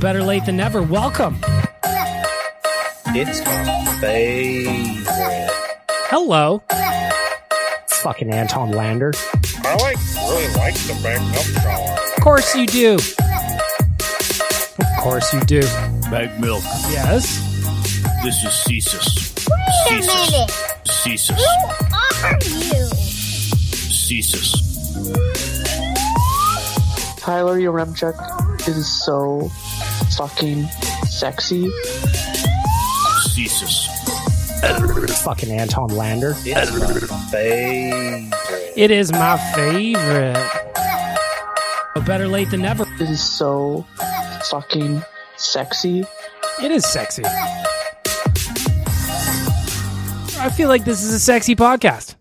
Better late than never. Welcome. It's my favorite. Hello. Fucking Anton Lander. I like really like the backup shower. Of course you do. Of course you do. Bag milk. Yes. This is Cesus. Wait a minute. Cesus. Who are you? Cesus. Tyler Yaremchuk is so fucking sexy. Jesus. Fucking Anton Lander. It's my favorite. It is my favorite. But better late than never. It is so fucking sexy. It is sexy. I feel like this is a sexy podcast,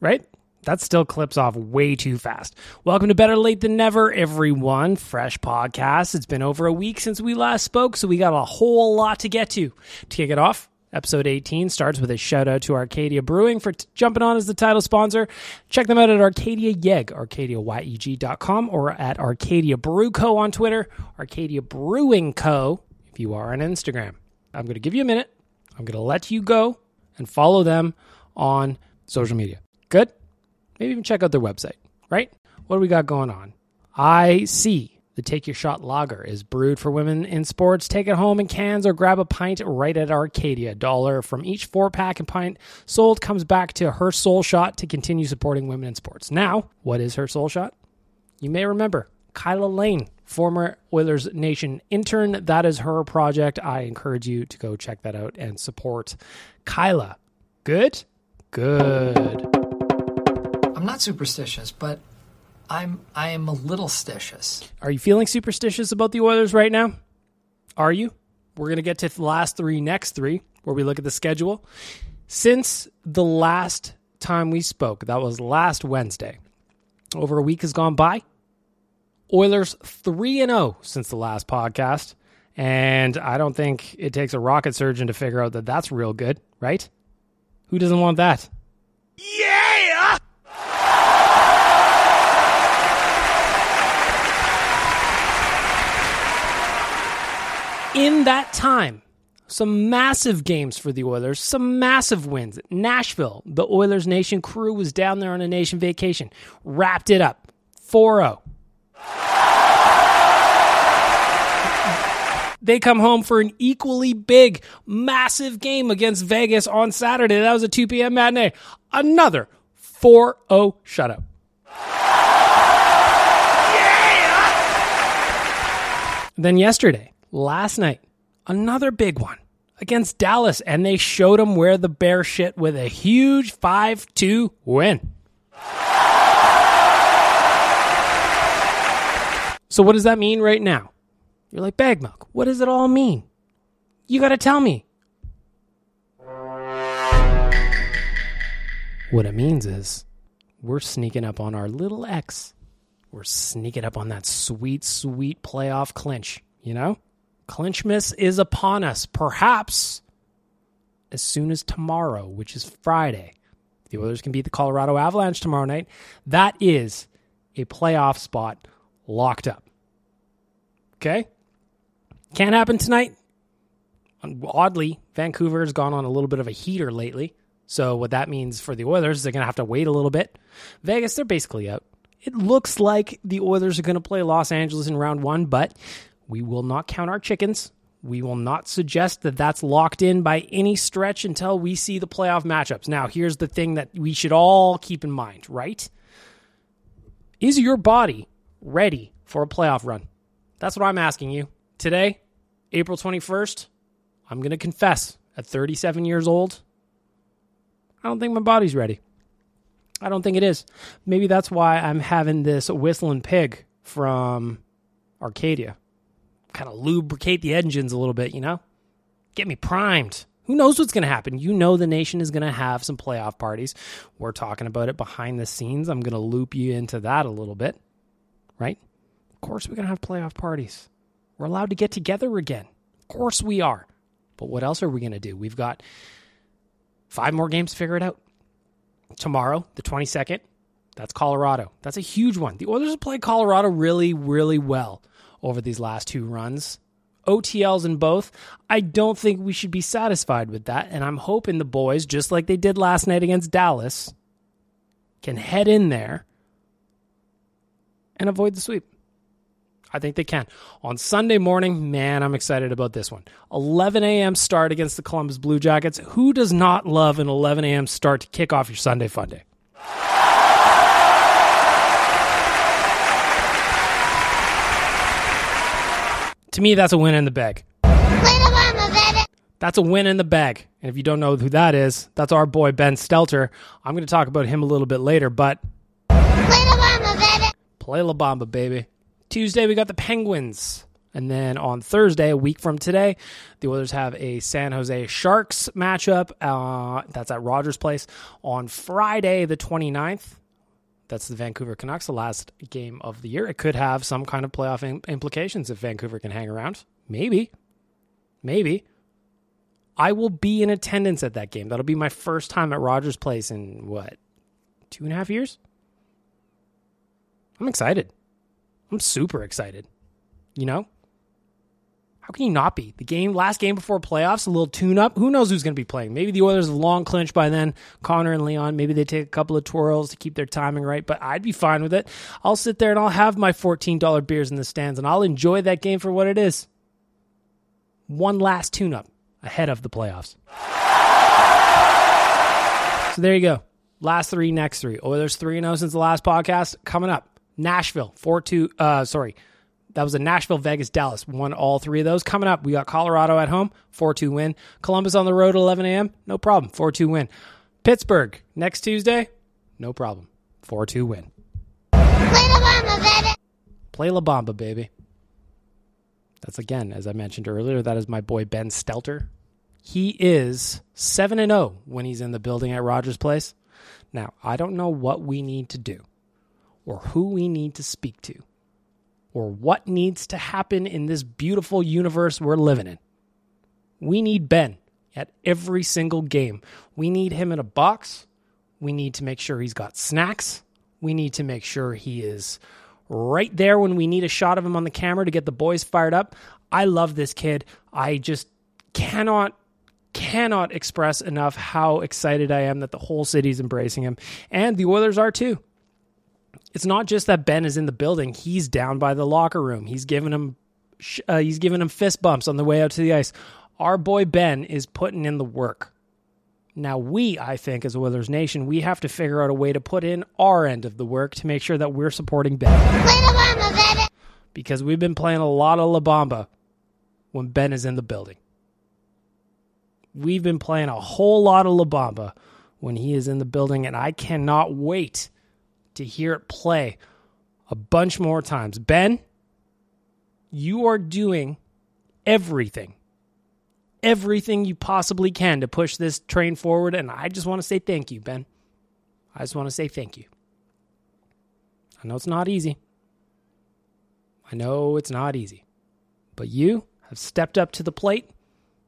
right? That still clips off way too fast. Welcome to Better Late Than Never, everyone. Fresh podcast. It's been over a week since we last spoke, so we got a whole lot to get to. To kick it off, episode 18 starts with a shout out to Arcadia Brewing for t- jumping on as the title sponsor. Check them out at Arcadia Yeg, arcadiayeg.com, or at Arcadia Brew Co. on Twitter, Arcadia Brewing Co. if you are on Instagram. I'm going to give you a minute. I'm going to let you go and follow them on social media. Good? Maybe even check out their website, right? What do we got going on? I see the Take Your Shot Lager is brewed for women in sports. Take it home in cans or grab a pint right at Arcadia. Dollar from each four pack and pint sold comes back to her soul shot to continue supporting women in sports. Now, what is her soul shot? You may remember Kyla Lane, former Oilers Nation intern. That is her project. I encourage you to go check that out and support Kyla. Good? Good. I'm not superstitious, but I'm I am a little stitious. Are you feeling superstitious about the Oilers right now? Are you? We're going to get to the last three, next three, where we look at the schedule. Since the last time we spoke, that was last Wednesday, over a week has gone by. Oilers 3 and 0 since the last podcast. And I don't think it takes a rocket surgeon to figure out that that's real good, right? Who doesn't want that? Yeah! In that time, some massive games for the Oilers, some massive wins. Nashville, the Oilers Nation crew was down there on a nation vacation, wrapped it up 4 0. They come home for an equally big, massive game against Vegas on Saturday. That was a 2 p.m. matinee. Another 4 0 shutout. Then yesterday, last night, another big one against Dallas, and they showed them where the bear shit with a huge 5 2 win. So, what does that mean right now? You're like, Bag Milk, what does it all mean? You got to tell me. What it means is we're sneaking up on our little X. We're sneaking up on that sweet, sweet playoff clinch, you know? Clinchmas is upon us, perhaps as soon as tomorrow, which is Friday. The Oilers can beat the Colorado Avalanche tomorrow night. That is a playoff spot locked up. Okay? Can't happen tonight. Oddly, Vancouver has gone on a little bit of a heater lately. So, what that means for the Oilers is they're going to have to wait a little bit. Vegas, they're basically out. It looks like the Oilers are going to play Los Angeles in round one, but we will not count our chickens. We will not suggest that that's locked in by any stretch until we see the playoff matchups. Now, here's the thing that we should all keep in mind, right? Is your body ready for a playoff run? That's what I'm asking you. Today, April 21st, I'm going to confess at 37 years old, I don't think my body's ready. I don't think it is. Maybe that's why I'm having this whistling pig from Arcadia. Kind of lubricate the engines a little bit, you know? Get me primed. Who knows what's going to happen? You know, the nation is going to have some playoff parties. We're talking about it behind the scenes. I'm going to loop you into that a little bit, right? Of course, we're going to have playoff parties. We're allowed to get together again. Of course, we are. But what else are we going to do? We've got five more games to figure it out. Tomorrow, the 22nd, that's Colorado. That's a huge one. The Oilers play Colorado really, really well over these last two runs. OTLs in both. I don't think we should be satisfied with that. And I'm hoping the boys, just like they did last night against Dallas, can head in there and avoid the sweep. I think they can. On Sunday morning, man, I'm excited about this one. 11 a.m. start against the Columbus Blue Jackets. Who does not love an 11 a.m. start to kick off your Sunday fun day? To me, that's a win in the bag. That's a win in the bag. And if you don't know who that is, that's our boy Ben Stelter. I'm going to talk about him a little bit later, but play La Bamba, baby. Tuesday, we got the Penguins. And then on Thursday, a week from today, the Oilers have a San Jose Sharks matchup. Uh, that's at Rogers Place. On Friday, the 29th, that's the Vancouver Canucks, the last game of the year. It could have some kind of playoff in- implications if Vancouver can hang around. Maybe. Maybe. I will be in attendance at that game. That'll be my first time at Rogers Place in what, two and a half years? I'm excited. I'm super excited. You know? How can you not be? The game, last game before playoffs, a little tune up. Who knows who's going to be playing? Maybe the Oilers have long clinched by then. Connor and Leon, maybe they take a couple of twirls to keep their timing right, but I'd be fine with it. I'll sit there and I'll have my $14 beers in the stands and I'll enjoy that game for what it is. One last tune up ahead of the playoffs. So there you go. Last three, next three. Oilers 3 0 since the last podcast. Coming up, Nashville 4 2. Uh, sorry. That was a Nashville, Vegas, Dallas. Won all three of those. Coming up, we got Colorado at home, 4 2 win. Columbus on the road at 11 a.m. No problem, 4 2 win. Pittsburgh next Tuesday, no problem, 4 2 win. Play La Bamba, baby. Play La Bamba, baby. That's again, as I mentioned earlier, that is my boy Ben Stelter. He is 7 and 0 when he's in the building at Rogers Place. Now, I don't know what we need to do or who we need to speak to or what needs to happen in this beautiful universe we're living in. We need Ben at every single game. We need him in a box. We need to make sure he's got snacks. We need to make sure he is right there when we need a shot of him on the camera to get the boys fired up. I love this kid. I just cannot cannot express enough how excited I am that the whole city's embracing him and the Oilers are too. It's not just that Ben is in the building; he's down by the locker room. He's giving him uh, he's giving him fist bumps on the way out to the ice. Our boy Ben is putting in the work. Now we, I think, as a Oilers Nation, we have to figure out a way to put in our end of the work to make sure that we're supporting Ben. because we've been playing a lot of La Bamba when Ben is in the building. We've been playing a whole lot of La Bamba when he is in the building, and I cannot wait to hear it play a bunch more times. Ben, you are doing everything, everything you possibly can to push this train forward, and I just want to say thank you, Ben. I just want to say thank you. I know it's not easy. I know it's not easy. But you have stepped up to the plate.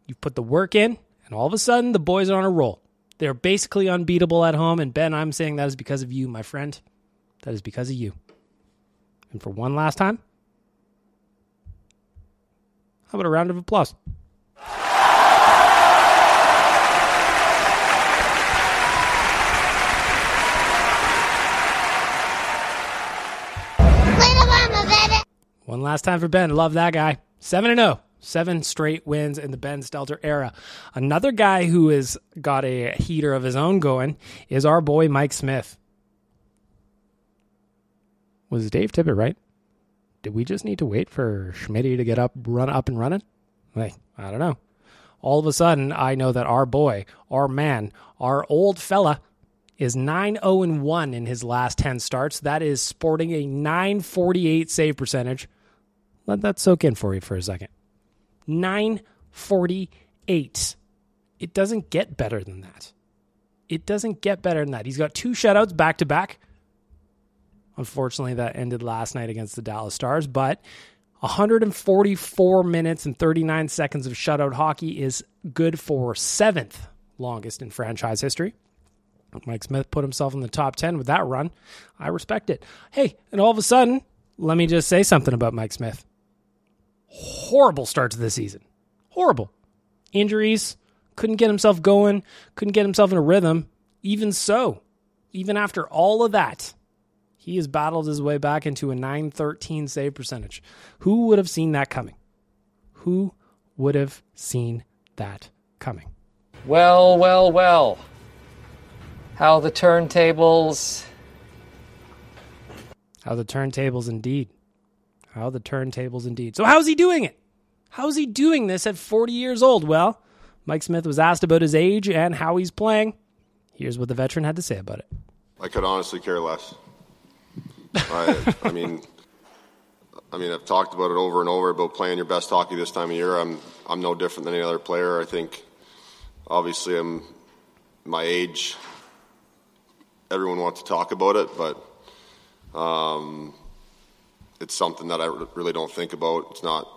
You've put the work in, and all of a sudden, the boys are on a roll. They're basically unbeatable at home. And Ben, I'm saying that is because of you, my friend. That is because of you. And for one last time, how about a round of applause? One last time for Ben. Love that guy. 7 and 0. Seven straight wins in the Ben Stelter era. Another guy who has got a heater of his own going is our boy Mike Smith. Was Dave Tippett right? Did we just need to wait for Schmitty to get up, run up and running? Like, I don't know. All of a sudden, I know that our boy, our man, our old fella is 9 0 1 in his last 10 starts. That is sporting a 948 save percentage. Let that soak in for you for a second. 948. It doesn't get better than that. It doesn't get better than that. He's got two shutouts back to back. Unfortunately, that ended last night against the Dallas Stars, but 144 minutes and 39 seconds of shutout hockey is good for seventh longest in franchise history. Mike Smith put himself in the top 10 with that run. I respect it. Hey, and all of a sudden, let me just say something about Mike Smith. Horrible start to the season. Horrible. Injuries, couldn't get himself going, couldn't get himself in a rhythm. Even so, even after all of that, he has battled his way back into a 913 save percentage. Who would have seen that coming? Who would have seen that coming? Well, well, well. How the turntables. How the turntables indeed. How the turntables indeed. So, how's he doing it? How's he doing this at 40 years old? Well, Mike Smith was asked about his age and how he's playing. Here's what the veteran had to say about it. I could honestly care less. I, I mean, I mean, I've talked about it over and over about playing your best hockey this time of year. I'm, I'm no different than any other player. I think, obviously, I'm my age. Everyone wants to talk about it, but um, it's something that I really don't think about. It's not.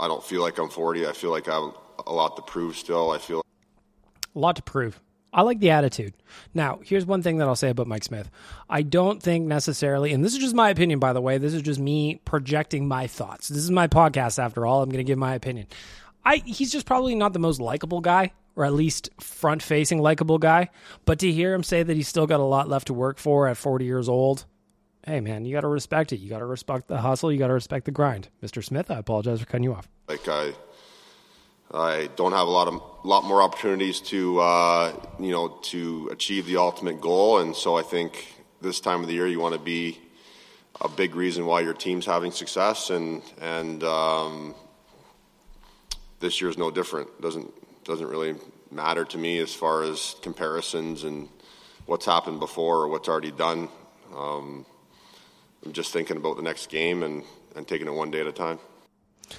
I don't feel like I'm 40. I feel like I have a lot to prove still. I feel a lot to prove. I like the attitude. Now, here's one thing that I'll say about Mike Smith. I don't think necessarily, and this is just my opinion, by the way. This is just me projecting my thoughts. This is my podcast, after all. I'm going to give my opinion. I he's just probably not the most likable guy, or at least front facing likable guy. But to hear him say that he's still got a lot left to work for at 40 years old, hey man, you got to respect it. You got to respect the hustle. You got to respect the grind. Mr. Smith, I apologize for cutting you off. Like I, I don't have a lot of lot more opportunities to uh, you know to achieve the ultimate goal, and so I think this time of the year you want to be a big reason why your team's having success, and and um, this year's no different. doesn't doesn't really matter to me as far as comparisons and what's happened before or what's already done. Um, I'm just thinking about the next game and, and taking it one day at a time.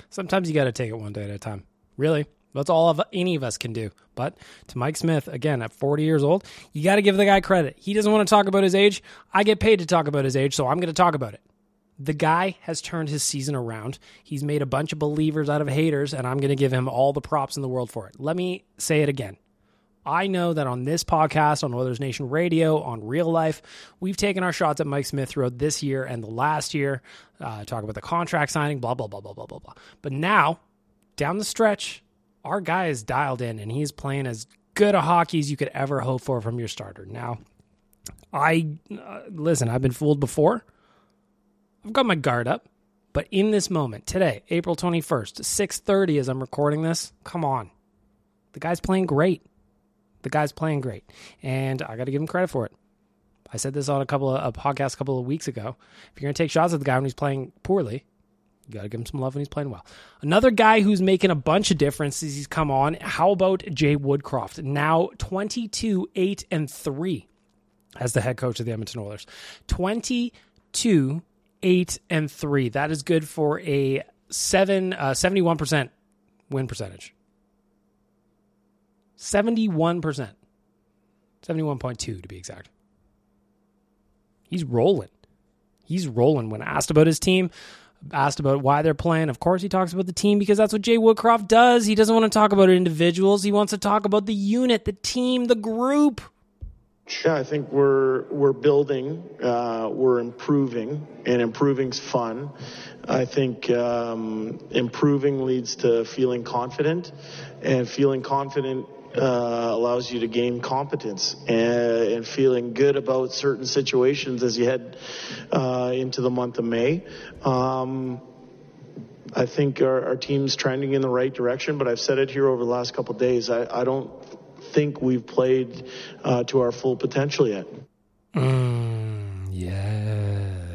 Sometimes you got to take it one day at a time. Really. That's all of any of us can do. But to Mike Smith, again, at 40 years old, you got to give the guy credit. He doesn't want to talk about his age. I get paid to talk about his age, so I'm going to talk about it. The guy has turned his season around. He's made a bunch of believers out of haters, and I'm going to give him all the props in the world for it. Let me say it again. I know that on this podcast, on Oilers Nation Radio, on real life, we've taken our shots at Mike Smith throughout this year and the last year, uh, talk about the contract signing, blah, blah, blah, blah, blah, blah, blah. But now, down the stretch, our guy is dialed in and he's playing as good a hockey as you could ever hope for from your starter. Now, I uh, listen, I've been fooled before. I've got my guard up, but in this moment, today, April 21st, 6:30 as I'm recording this, come on. The guy's playing great. The guy's playing great. And I got to give him credit for it. I said this on a couple of a podcast a couple of weeks ago. If you're going to take shots at the guy when he's playing poorly, you got to give him some love when he's playing well. Another guy who's making a bunch of differences. He's come on. How about Jay Woodcroft? Now 22, 8, and 3 as the head coach of the Edmonton Oilers. 22, 8, and 3. That is good for a seven, uh, 71% win percentage. 71%. 71.2 to be exact. He's rolling. He's rolling. When asked about his team, asked about why they're playing, of course he talks about the team because that's what Jay Woodcroft does. He doesn't want to talk about individuals. He wants to talk about the unit, the team, the group. Yeah, I think we're we're building, uh, we're improving, and improving's fun. I think um, improving leads to feeling confident, and feeling confident uh, allows you to gain competence and, and, feeling good about certain situations as you head uh, into the month of May. Um, I think our, our, team's trending in the right direction, but I've said it here over the last couple days. I, I, don't think we've played uh, to our full potential yet. Mm, yes.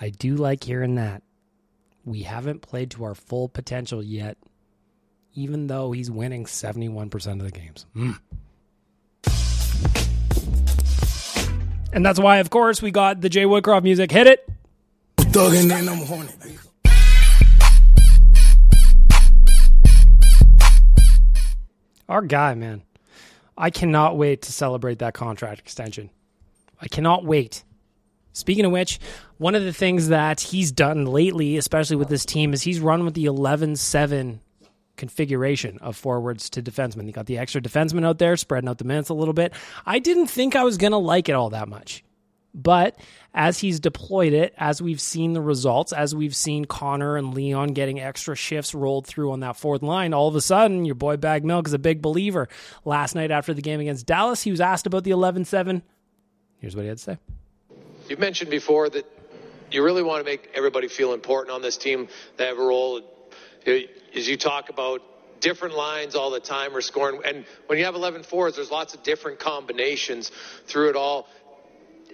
I do like hearing that. We haven't played to our full potential yet even though he's winning 71% of the games. Mm. And that's why, of course, we got the Jay Woodcroft music. Hit it. Our guy, man. I cannot wait to celebrate that contract extension. I cannot wait. Speaking of which, one of the things that he's done lately, especially with this team, is he's run with the 11 7 configuration of forwards to defensemen. You got the extra defenseman out there, spreading out the minutes a little bit. I didn't think I was going to like it all that much. But as he's deployed it, as we've seen the results, as we've seen Connor and Leon getting extra shifts rolled through on that fourth line, all of a sudden, your boy Bag Milk is a big believer. Last night after the game against Dallas, he was asked about the 11 7. Here's what he had to say. You mentioned before that you really want to make everybody feel important on this team. They have a role Uh, as you talk about different lines all the time or scoring. And when you have 11 fours, there's lots of different combinations through it all.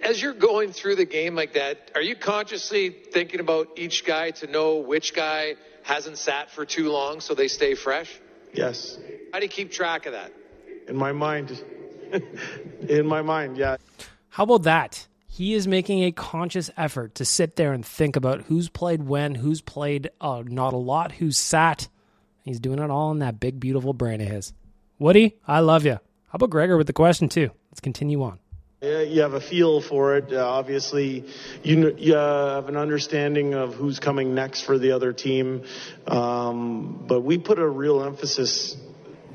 As you're going through the game like that, are you consciously thinking about each guy to know which guy hasn't sat for too long so they stay fresh? Yes. How do you keep track of that? In my mind. In my mind, yeah. How about that? He is making a conscious effort to sit there and think about who's played when, who's played uh, not a lot, who's sat. He's doing it all in that big, beautiful brain of his. Woody, I love you. How about Gregor with the question, too? Let's continue on. Yeah, you have a feel for it. Uh, obviously, you, you have an understanding of who's coming next for the other team. Um, but we put a real emphasis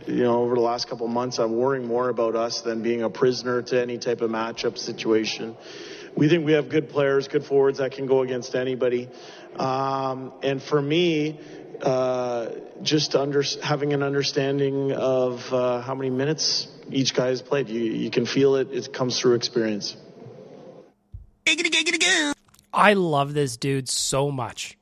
you know, over the last couple of months on worrying more about us than being a prisoner to any type of matchup situation. We think we have good players, good forwards that can go against anybody. Um, and for me, uh, just under, having an understanding of uh, how many minutes each guy has played, you, you can feel it. It comes through experience. I love this dude so much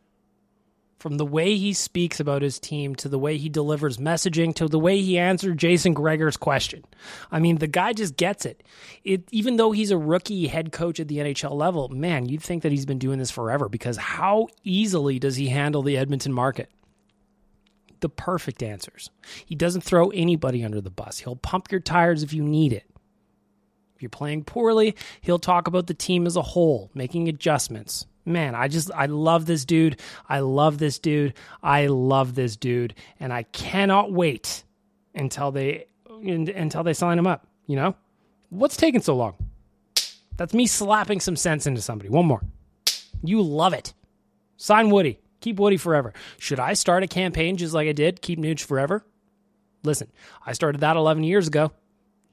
from the way he speaks about his team to the way he delivers messaging to the way he answered Jason Gregor's question. I mean, the guy just gets it. It even though he's a rookie head coach at the NHL level, man, you'd think that he's been doing this forever because how easily does he handle the Edmonton market? The perfect answers. He doesn't throw anybody under the bus. He'll pump your tires if you need it. If you're playing poorly, he'll talk about the team as a whole, making adjustments man, I just I love this dude. I love this dude. I love this dude, and I cannot wait until they until they sign him up. You know, what's taking so long? That's me slapping some sense into somebody. One more. You love it. Sign Woody. Keep Woody forever. Should I start a campaign just like I did? Keep Nuge forever? Listen, I started that 11 years ago.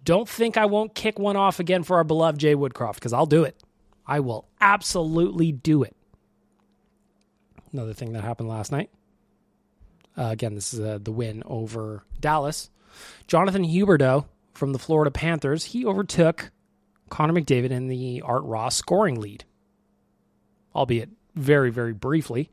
Don't think I won't kick one off again for our beloved Jay Woodcroft because I'll do it. I will absolutely do it. Another thing that happened last night. Uh, again, this is uh, the win over Dallas. Jonathan Huberdeau from the Florida Panthers, he overtook Connor McDavid in the Art Ross scoring lead, albeit very, very briefly.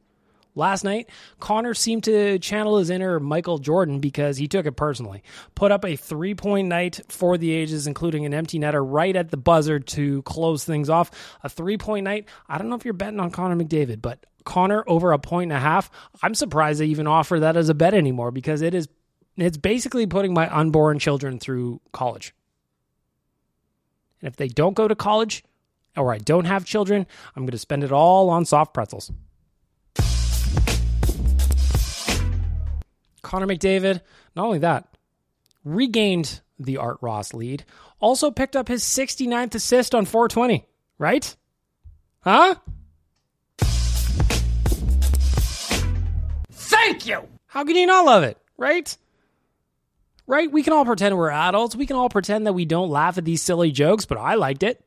Last night, Connor seemed to channel his inner Michael Jordan because he took it personally. Put up a three point night for the ages, including an empty netter right at the buzzer to close things off. A three point night. I don't know if you're betting on Connor McDavid, but Connor over a point and a half. I'm surprised they even offer that as a bet anymore because it is it's basically putting my unborn children through college. And if they don't go to college or I don't have children, I'm going to spend it all on soft pretzels. Connor McDavid, not only that, regained the Art Ross lead, also picked up his 69th assist on 420, right? Huh? Thank you! How can you not love it, right? Right? We can all pretend we're adults. We can all pretend that we don't laugh at these silly jokes, but I liked it.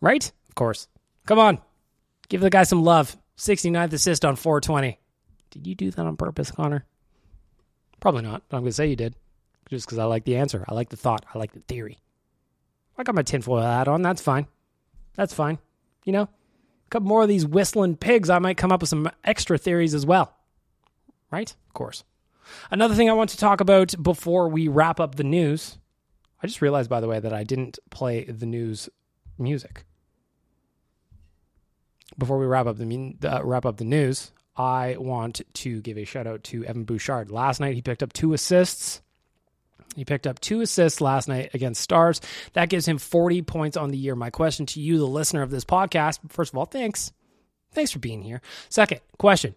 Right? Of course. Come on. Give the guy some love. 69th assist on 420. Did you do that on purpose, Connor? Probably not, but I'm going to say you did. Just because I like the answer. I like the thought. I like the theory. I got my tinfoil hat on. That's fine. That's fine. You know, a couple more of these whistling pigs, I might come up with some extra theories as well. Right? Of course. Another thing I want to talk about before we wrap up the news. I just realized, by the way, that I didn't play the news music. Before we wrap up the uh, wrap up the news, I want to give a shout out to Evan Bouchard. Last night he picked up two assists. He picked up two assists last night against Stars. That gives him 40 points on the year. My question to you, the listener of this podcast, first of all, thanks. Thanks for being here. Second question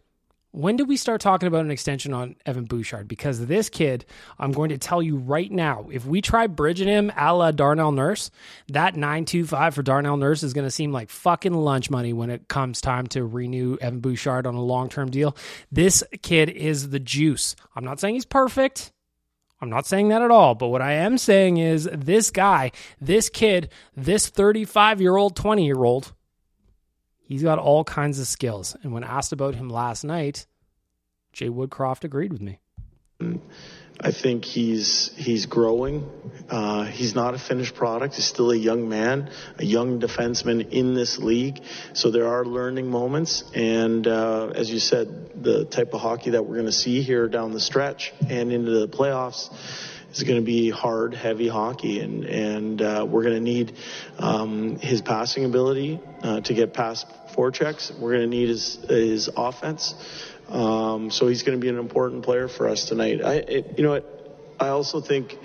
when do we start talking about an extension on Evan Bouchard? Because this kid, I'm going to tell you right now, if we try bridging him a la Darnell Nurse, that 925 for Darnell Nurse is going to seem like fucking lunch money when it comes time to renew Evan Bouchard on a long term deal. This kid is the juice. I'm not saying he's perfect. I'm not saying that at all. But what I am saying is this guy, this kid, this 35 year old, 20 year old, He's got all kinds of skills. And when asked about him last night, Jay Woodcroft agreed with me. I think he's he's growing. Uh, he's not a finished product. He's still a young man, a young defenseman in this league. So there are learning moments. And uh, as you said, the type of hockey that we're going to see here down the stretch and into the playoffs is going to be hard, heavy hockey, and and uh, we're going to need um, his passing ability uh, to get past forechecks. We're going to need his his offense. Um, so he's going to be an important player for us tonight. I, it, you know what? I also think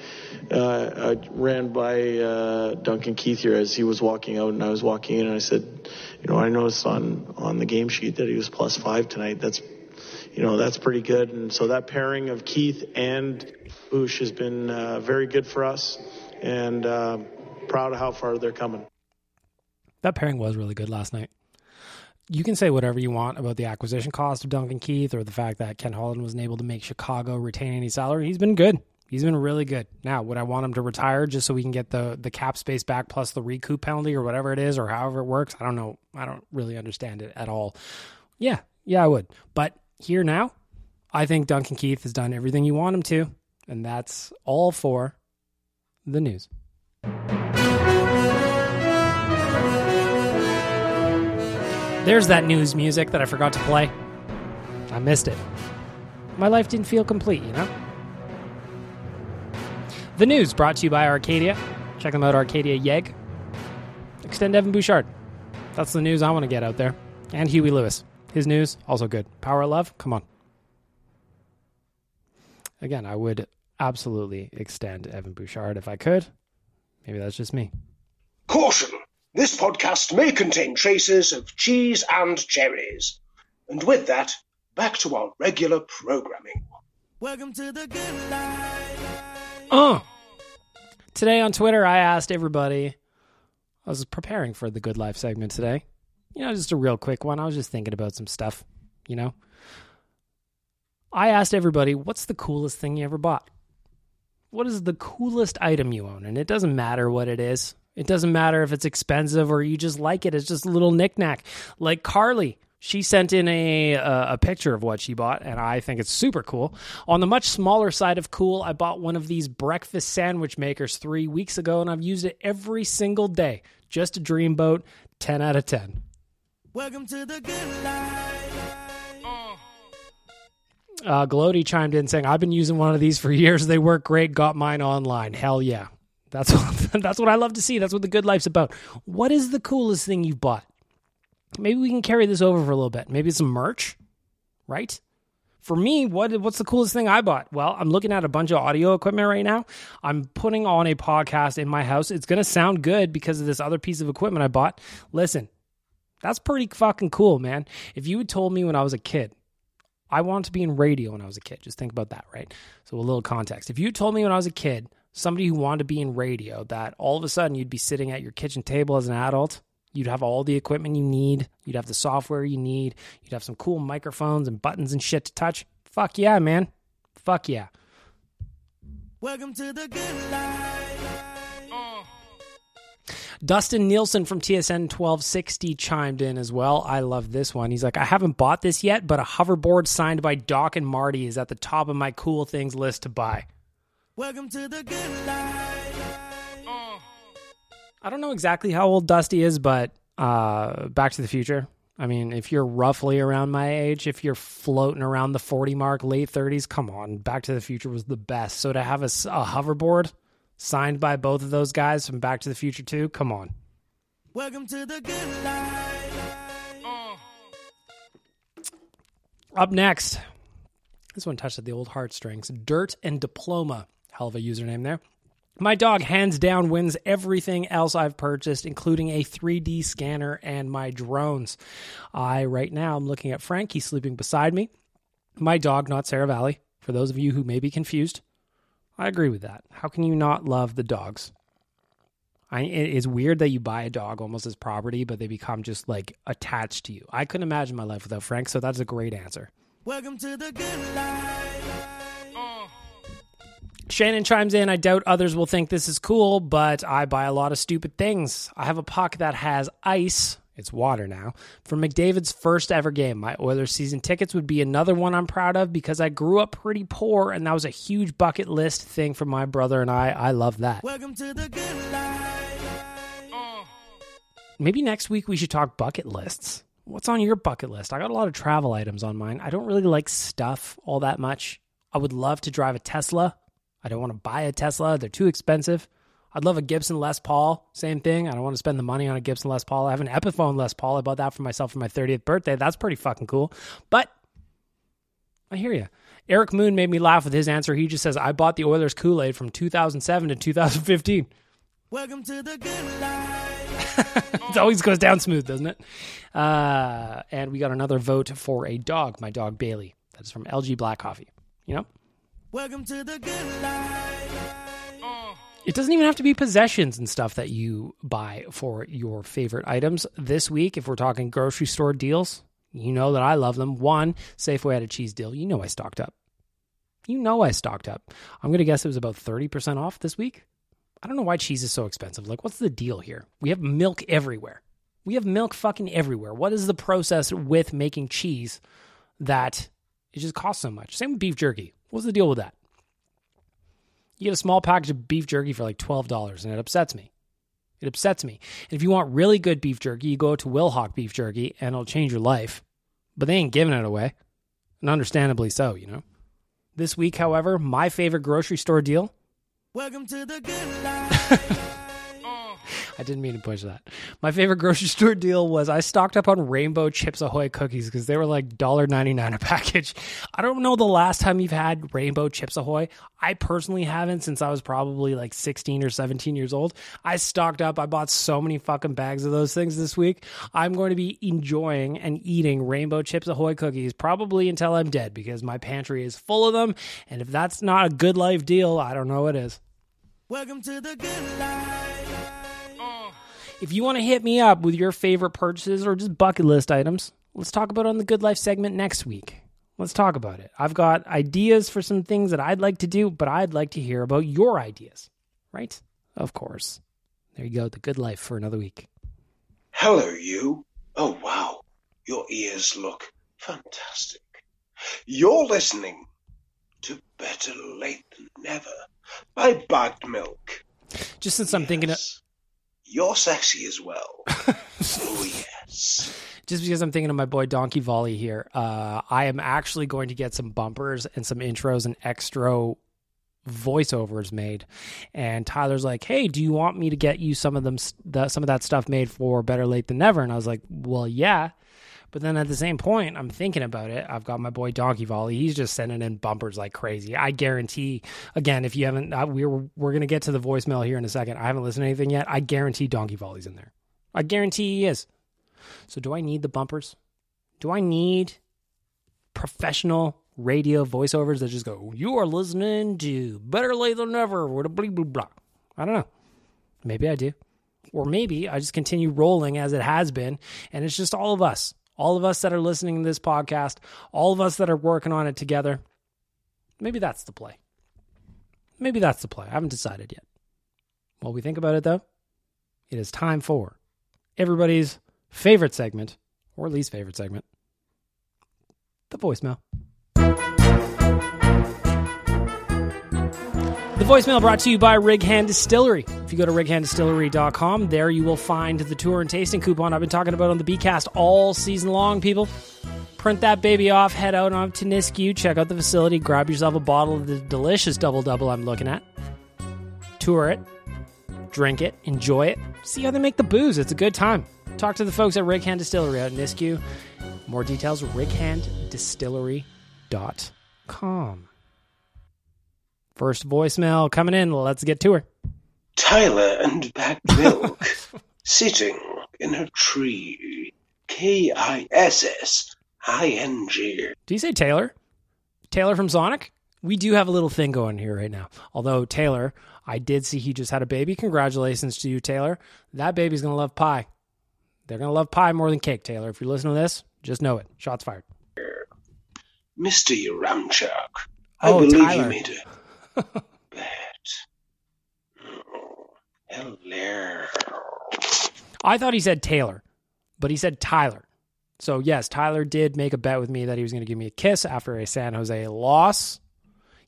uh, I ran by uh, Duncan Keith here as he was walking out, and I was walking in, and I said, you know, I noticed on on the game sheet that he was plus five tonight. That's you know that's pretty good, and so that pairing of Keith and Boosh has been uh, very good for us, and uh, proud of how far they're coming. That pairing was really good last night. You can say whatever you want about the acquisition cost of Duncan Keith or the fact that Ken Holland wasn't able to make Chicago retain any salary. He's been good. He's been really good. Now, would I want him to retire just so we can get the the cap space back plus the recoup penalty or whatever it is or however it works? I don't know. I don't really understand it at all. Yeah, yeah, I would. But here now, I think Duncan Keith has done everything you want him to. And that's all for the news. There's that news music that I forgot to play. I missed it. My life didn't feel complete, you know? The news brought to you by Arcadia. Check them out, Arcadia Yeg. Extend Evan Bouchard. That's the news I want to get out there. And Huey Lewis. His news, also good. Power of Love, come on. Again, I would absolutely extend Evan Bouchard if I could. Maybe that's just me. Caution! This podcast may contain traces of cheese and cherries. And with that, back to our regular programming. Welcome to the good life. Uh. Today on Twitter, I asked everybody. I was preparing for the Good Life segment today. You know, just a real quick one. I was just thinking about some stuff, you know. I asked everybody, what's the coolest thing you ever bought? what is the coolest item you own? And it doesn't matter what it is. It doesn't matter if it's expensive or you just like it. It's just a little knickknack. Like Carly, she sent in a a picture of what she bought, and I think it's super cool. On the much smaller side of cool, I bought one of these breakfast sandwich makers three weeks ago, and I've used it every single day. Just a dreamboat, ten out of ten. Welcome to the good life. Uh, Glody chimed in saying, "I've been using one of these for years. They work great. Got mine online. Hell yeah, that's what that's what I love to see. That's what the good life's about. What is the coolest thing you've bought? Maybe we can carry this over for a little bit. Maybe some merch, right? For me, what what's the coolest thing I bought? Well, I'm looking at a bunch of audio equipment right now. I'm putting on a podcast in my house. It's going to sound good because of this other piece of equipment I bought. Listen, that's pretty fucking cool, man. If you had told me when I was a kid, I wanted to be in radio when I was a kid. Just think about that, right? So a little context. If you told me when I was a kid, somebody who wanted to be in radio, that all of a sudden you'd be sitting at your kitchen table as an adult, you'd have all the equipment you need, you'd have the software you need, you'd have some cool microphones and buttons and shit to touch. Fuck yeah, man. Fuck yeah. Welcome to the good life. Uh. Dustin Nielson from TSN 1260 chimed in as well. I love this one. He's like, I haven't bought this yet, but a hoverboard signed by Doc and Marty is at the top of my cool things list to buy. Welcome to the good life. I don't know exactly how old Dusty is, but uh, Back to the Future. I mean, if you're roughly around my age, if you're floating around the 40 mark, late 30s, come on. Back to the Future was the best. So to have a, a hoverboard signed by both of those guys from Back to the Future 2, come on. Welcome to the good life. Up next, this one touched at the old heartstrings. Dirt and Diploma. Hell of a username there. My dog, hands down, wins everything else I've purchased, including a 3D scanner and my drones. I, right now, I'm looking at Frank. He's sleeping beside me. My dog, not Sarah Valley, for those of you who may be confused. I agree with that. How can you not love the dogs? I, it is weird that you buy a dog almost as property, but they become just like attached to you. I couldn't imagine my life without Frank, so that's a great answer. Welcome to the good life. Oh. Shannon chimes in. I doubt others will think this is cool, but I buy a lot of stupid things. I have a puck that has ice. It's water now. For McDavid's first ever game, my Oilers season tickets would be another one I'm proud of because I grew up pretty poor and that was a huge bucket list thing for my brother and I. I love that. Welcome to the good life. Maybe next week we should talk bucket lists. What's on your bucket list? I got a lot of travel items on mine. I don't really like stuff all that much. I would love to drive a Tesla. I don't want to buy a Tesla, they're too expensive. I'd love a Gibson Les Paul. Same thing. I don't want to spend the money on a Gibson Les Paul. I have an Epiphone Les Paul. I bought that for myself for my 30th birthday. That's pretty fucking cool. But I hear you. Eric Moon made me laugh with his answer. He just says, I bought the Oilers Kool Aid from 2007 to 2015. Welcome to the good life. it always goes down smooth, doesn't it? Uh, and we got another vote for a dog, my dog Bailey. That's from LG Black Coffee. You know? Welcome to the good life. It doesn't even have to be possessions and stuff that you buy for your favorite items. This week, if we're talking grocery store deals, you know that I love them. One, Safeway had a cheese deal. You know I stocked up. You know I stocked up. I'm going to guess it was about 30% off this week. I don't know why cheese is so expensive. Like, what's the deal here? We have milk everywhere. We have milk fucking everywhere. What is the process with making cheese that it just costs so much? Same with beef jerky. What's the deal with that? You get a small package of beef jerky for like $12, and it upsets me. It upsets me. And if you want really good beef jerky, you go to Wilhauk Beef Jerky, and it'll change your life. But they ain't giving it away. And understandably so, you know. This week, however, my favorite grocery store deal. Welcome to the good life. I didn't mean to push that. My favorite grocery store deal was I stocked up on Rainbow Chips Ahoy cookies because they were like $1.99 a package. I don't know the last time you've had Rainbow Chips Ahoy. I personally haven't since I was probably like 16 or 17 years old. I stocked up. I bought so many fucking bags of those things this week. I'm going to be enjoying and eating Rainbow Chips Ahoy cookies probably until I'm dead because my pantry is full of them. And if that's not a good life deal, I don't know what is. Welcome to the good life. If you want to hit me up with your favorite purchases or just bucket list items, let's talk about it on the Good Life segment next week. Let's talk about it. I've got ideas for some things that I'd like to do, but I'd like to hear about your ideas, right? Of course. There you go, the Good Life for another week. Hello, you. Oh, wow. Your ears look fantastic. You're listening to Better Late Than Never by Bagged Milk. Just since I'm thinking of you're sexy as well. oh, yes. Just because I'm thinking of my boy Donkey Volley here, uh, I am actually going to get some bumpers and some intros and extra voiceovers made. And Tyler's like, "Hey, do you want me to get you some of them, the, some of that stuff made for Better Late Than Never?" And I was like, "Well, yeah." But then at the same point, I'm thinking about it. I've got my boy Donkey Volley. He's just sending in bumpers like crazy. I guarantee. Again, if you haven't, uh, we're we're gonna get to the voicemail here in a second. I haven't listened to anything yet. I guarantee Donkey Volley's in there. I guarantee he is. So do I need the bumpers? Do I need professional radio voiceovers that just go, "You are listening to Better Late Than Never" or blah blah blah. I don't know. Maybe I do, or maybe I just continue rolling as it has been, and it's just all of us all of us that are listening to this podcast, all of us that are working on it together. Maybe that's the play. Maybe that's the play. I haven't decided yet. While we think about it, though, it is time for everybody's favorite segment, or least favorite segment the voicemail. The voicemail brought to you by Rig Hand Distillery. If you go to righanddistillery.com, there you will find the tour and tasting coupon I've been talking about on the BCast all season long, people. Print that baby off, head out on to Nisku, check out the facility, grab yourself a bottle of the delicious double double I'm looking at. Tour it, drink it, enjoy it, see how they make the booze. It's a good time. Talk to the folks at Rig Hand Distillery out in Nisku. More details, righanddistillery.com. First voicemail coming in. Let's get to her. Tyler and Bag Milk sitting in a tree. K I S S I N G. Do you say Taylor? Taylor from Sonic? We do have a little thing going here right now. Although Taylor, I did see he just had a baby. Congratulations to you, Taylor. That baby's gonna love pie. They're gonna love pie more than cake, Taylor. If you're listening to this, just know it. Shots fired. Mr. Yaremchuk, I Oh, believe Tyler. you made a hello. I thought he said Taylor, but he said Tyler. So yes, Tyler did make a bet with me that he was going to give me a kiss after a San Jose loss.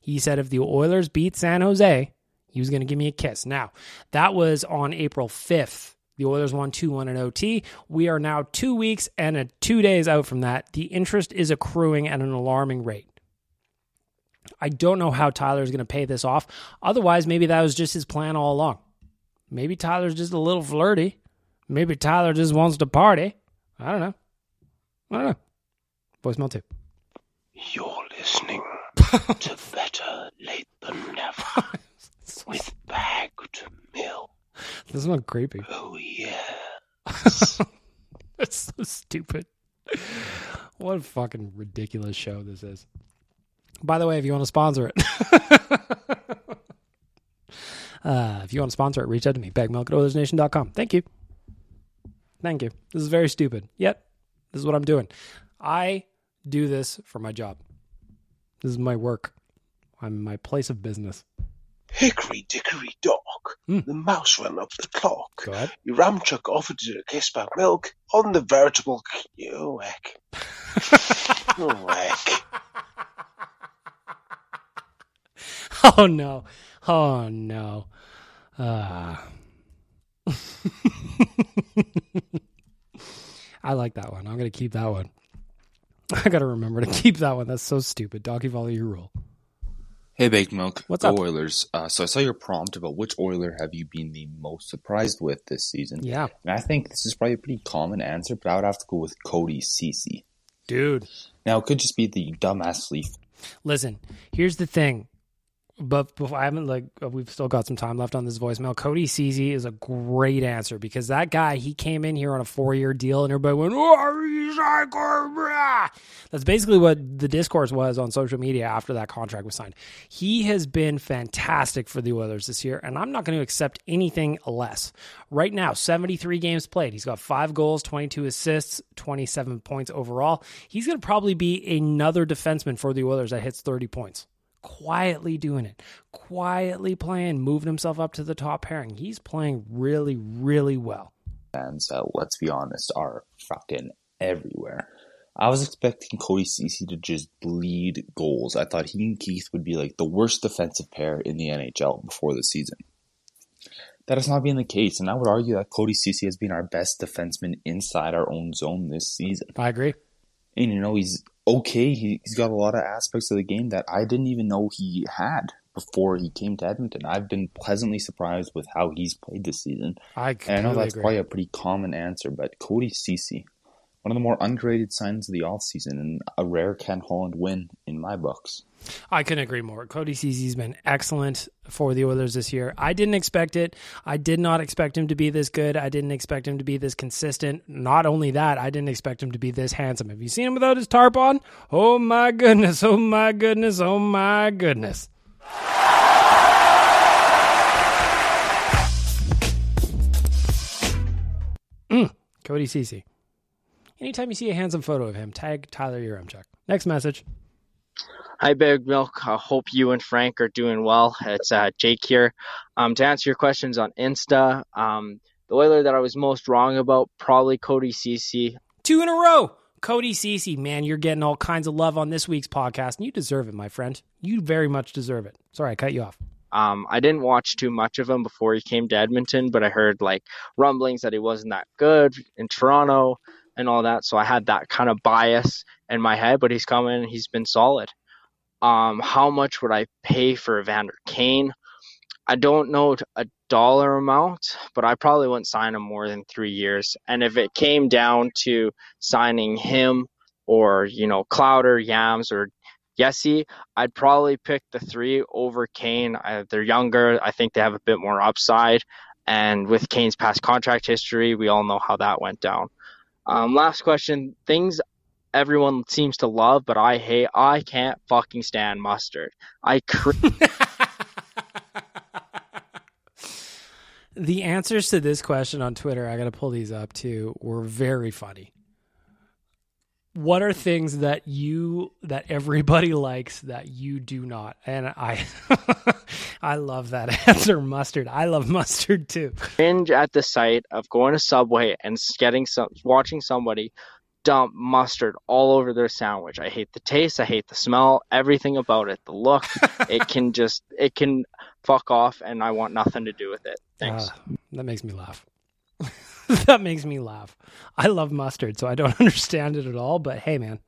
He said if the Oilers beat San Jose, he was going to give me a kiss. Now, that was on April 5th. The Oilers won 2 1 in OT. We are now two weeks and two days out from that. The interest is accruing at an alarming rate. I don't know how Tyler's going to pay this off. Otherwise, maybe that was just his plan all along. Maybe Tyler's just a little flirty. Maybe Tyler just wants to party. I don't know. I don't know. Voicemail two. You're listening to Better Late Than Never with bagged milk. This is not creepy. Oh, yeah. That's so stupid. What a fucking ridiculous show this is. By the way, if you want to sponsor it, uh, if you want to sponsor it, reach out to me. Bagmilk at OilersNation.com. Thank you. Thank you. This is very stupid. Yet, this is what I'm doing. I do this for my job. This is my work. I'm my place of business. Hickory dickory dock, the mouse ran up the clock. Go ahead. Yaremchuk offered to kiss back milk on the veritable whack. Oh no. Oh no. Uh. I like that one. I'm going to keep that one. I got to remember to keep that one. That's so stupid. Donkey volley your rule. Hey, Baked Milk. What's up? Oilers. Uh, so I saw your prompt about which Oiler have you been the most surprised with this season. Yeah. And I think this is probably a pretty common answer, but I would have to go with Cody Ceci. Dude. Now, it could just be the dumbass leaf. Listen, here's the thing. But before I haven't like uh, we've still got some time left on this voicemail. Cody Ceci is a great answer because that guy he came in here on a four year deal and everybody went, "Oh, he's like, oh, brah." That's basically what the discourse was on social media after that contract was signed. He has been fantastic for the Oilers this year, and I'm not going to accept anything less. Right now, 73 games played. He's got five goals, 22 assists, 27 points overall. He's going to probably be another defenseman for the Oilers that hits 30 points quietly doing it, quietly playing, moving himself up to the top pairing. He's playing really, really well. And uh, let's be honest, are fucking everywhere. I was expecting Cody Ceci to just bleed goals. I thought he and Keith would be like the worst defensive pair in the NHL before the season. that has not been the case. And I would argue that Cody Ceci has been our best defenseman inside our own zone this season. I agree. And you know, he's okay. He, he's got a lot of aspects of the game that I didn't even know he had before he came to Edmonton. I've been pleasantly surprised with how he's played this season. I, I know that's agree. probably a pretty common answer, but Cody Ceci, one of the more underrated signs of the offseason and a rare Ken Holland win in my books. I couldn't agree more. Cody Ceci's been excellent for the Oilers this year. I didn't expect it. I did not expect him to be this good. I didn't expect him to be this consistent. Not only that, I didn't expect him to be this handsome. Have you seen him without his tarp on? Oh my goodness. Oh my goodness. Oh my goodness. Mm, Cody Ceci. Anytime you see a handsome photo of him, tag Tyler Yaremchuk. Next message. Hi, Big Milk. I hope you and Frank are doing well. It's uh, Jake here. Um, to answer your questions on Insta, um, the Oiler that I was most wrong about, probably Cody Ceci. Two in a row. Cody Ceci, man, you're getting all kinds of love on this week's podcast, and you deserve it, my friend. You very much deserve it. Sorry, I cut you off. Um, I didn't watch too much of him before he came to Edmonton, but I heard like rumblings that he wasn't that good in Toronto and all that. So I had that kind of bias in my head, but he's coming he's been solid. Um, how much would I pay for Evander Kane? I don't know a dollar amount, but I probably wouldn't sign him more than three years. And if it came down to signing him or, you know, Clouder, Yams, or Yesy, I'd probably pick the three over Kane. Uh, they're younger. I think they have a bit more upside. And with Kane's past contract history, we all know how that went down. Um, last question. Things everyone seems to love, but I hate. I can't fucking stand mustard. I. Cr- the answers to this question on Twitter, I got to pull these up too, were very funny. What are things that you that everybody likes that you do not? And I I love that answer mustard. I love mustard too. Cringe at the sight of going to Subway and getting some watching somebody dump mustard all over their sandwich. I hate the taste, I hate the smell, everything about it. The look, it can just it can fuck off and I want nothing to do with it. Thanks. Uh, that makes me laugh. that makes me laugh. I love mustard, so I don't understand it at all, but hey man.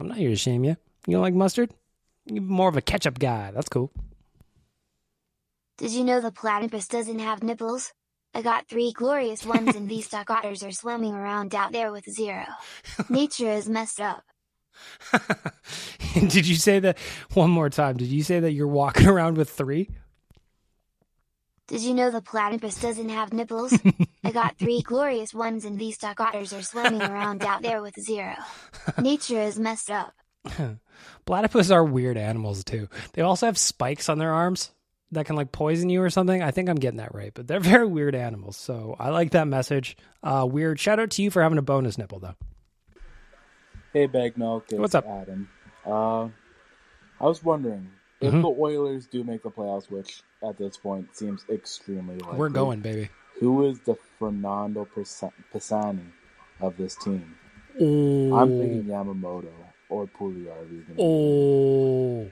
I'm not here to shame you. You don't like mustard? You're more of a ketchup guy. That's cool. Did you know the platypus doesn't have nipples? I got three glorious ones and these duck otters are swimming around out there with zero. Nature is messed up. Did you say that one more time? Did you say that you're walking around with three? Did you know the platypus doesn't have nipples? I got three glorious ones and these duck otters are swimming around out there with zero. Nature is messed up. Platypus are weird animals too. They also have spikes on their arms that can like poison you or something. I think I'm getting that right, but they're very weird animals. So I like that message. Uh, weird. Shout out to you for having a bonus nipple though. Hey, Bag Milk. It's What's up? Adam. Uh, I was wondering if Mhm. the Oilers do make the playoffs, which at this point seems extremely likely. We're going, baby. Who is the Fernando Pisani of this team? Oh. I'm thinking Yamamoto or Puljujarvi. Oh.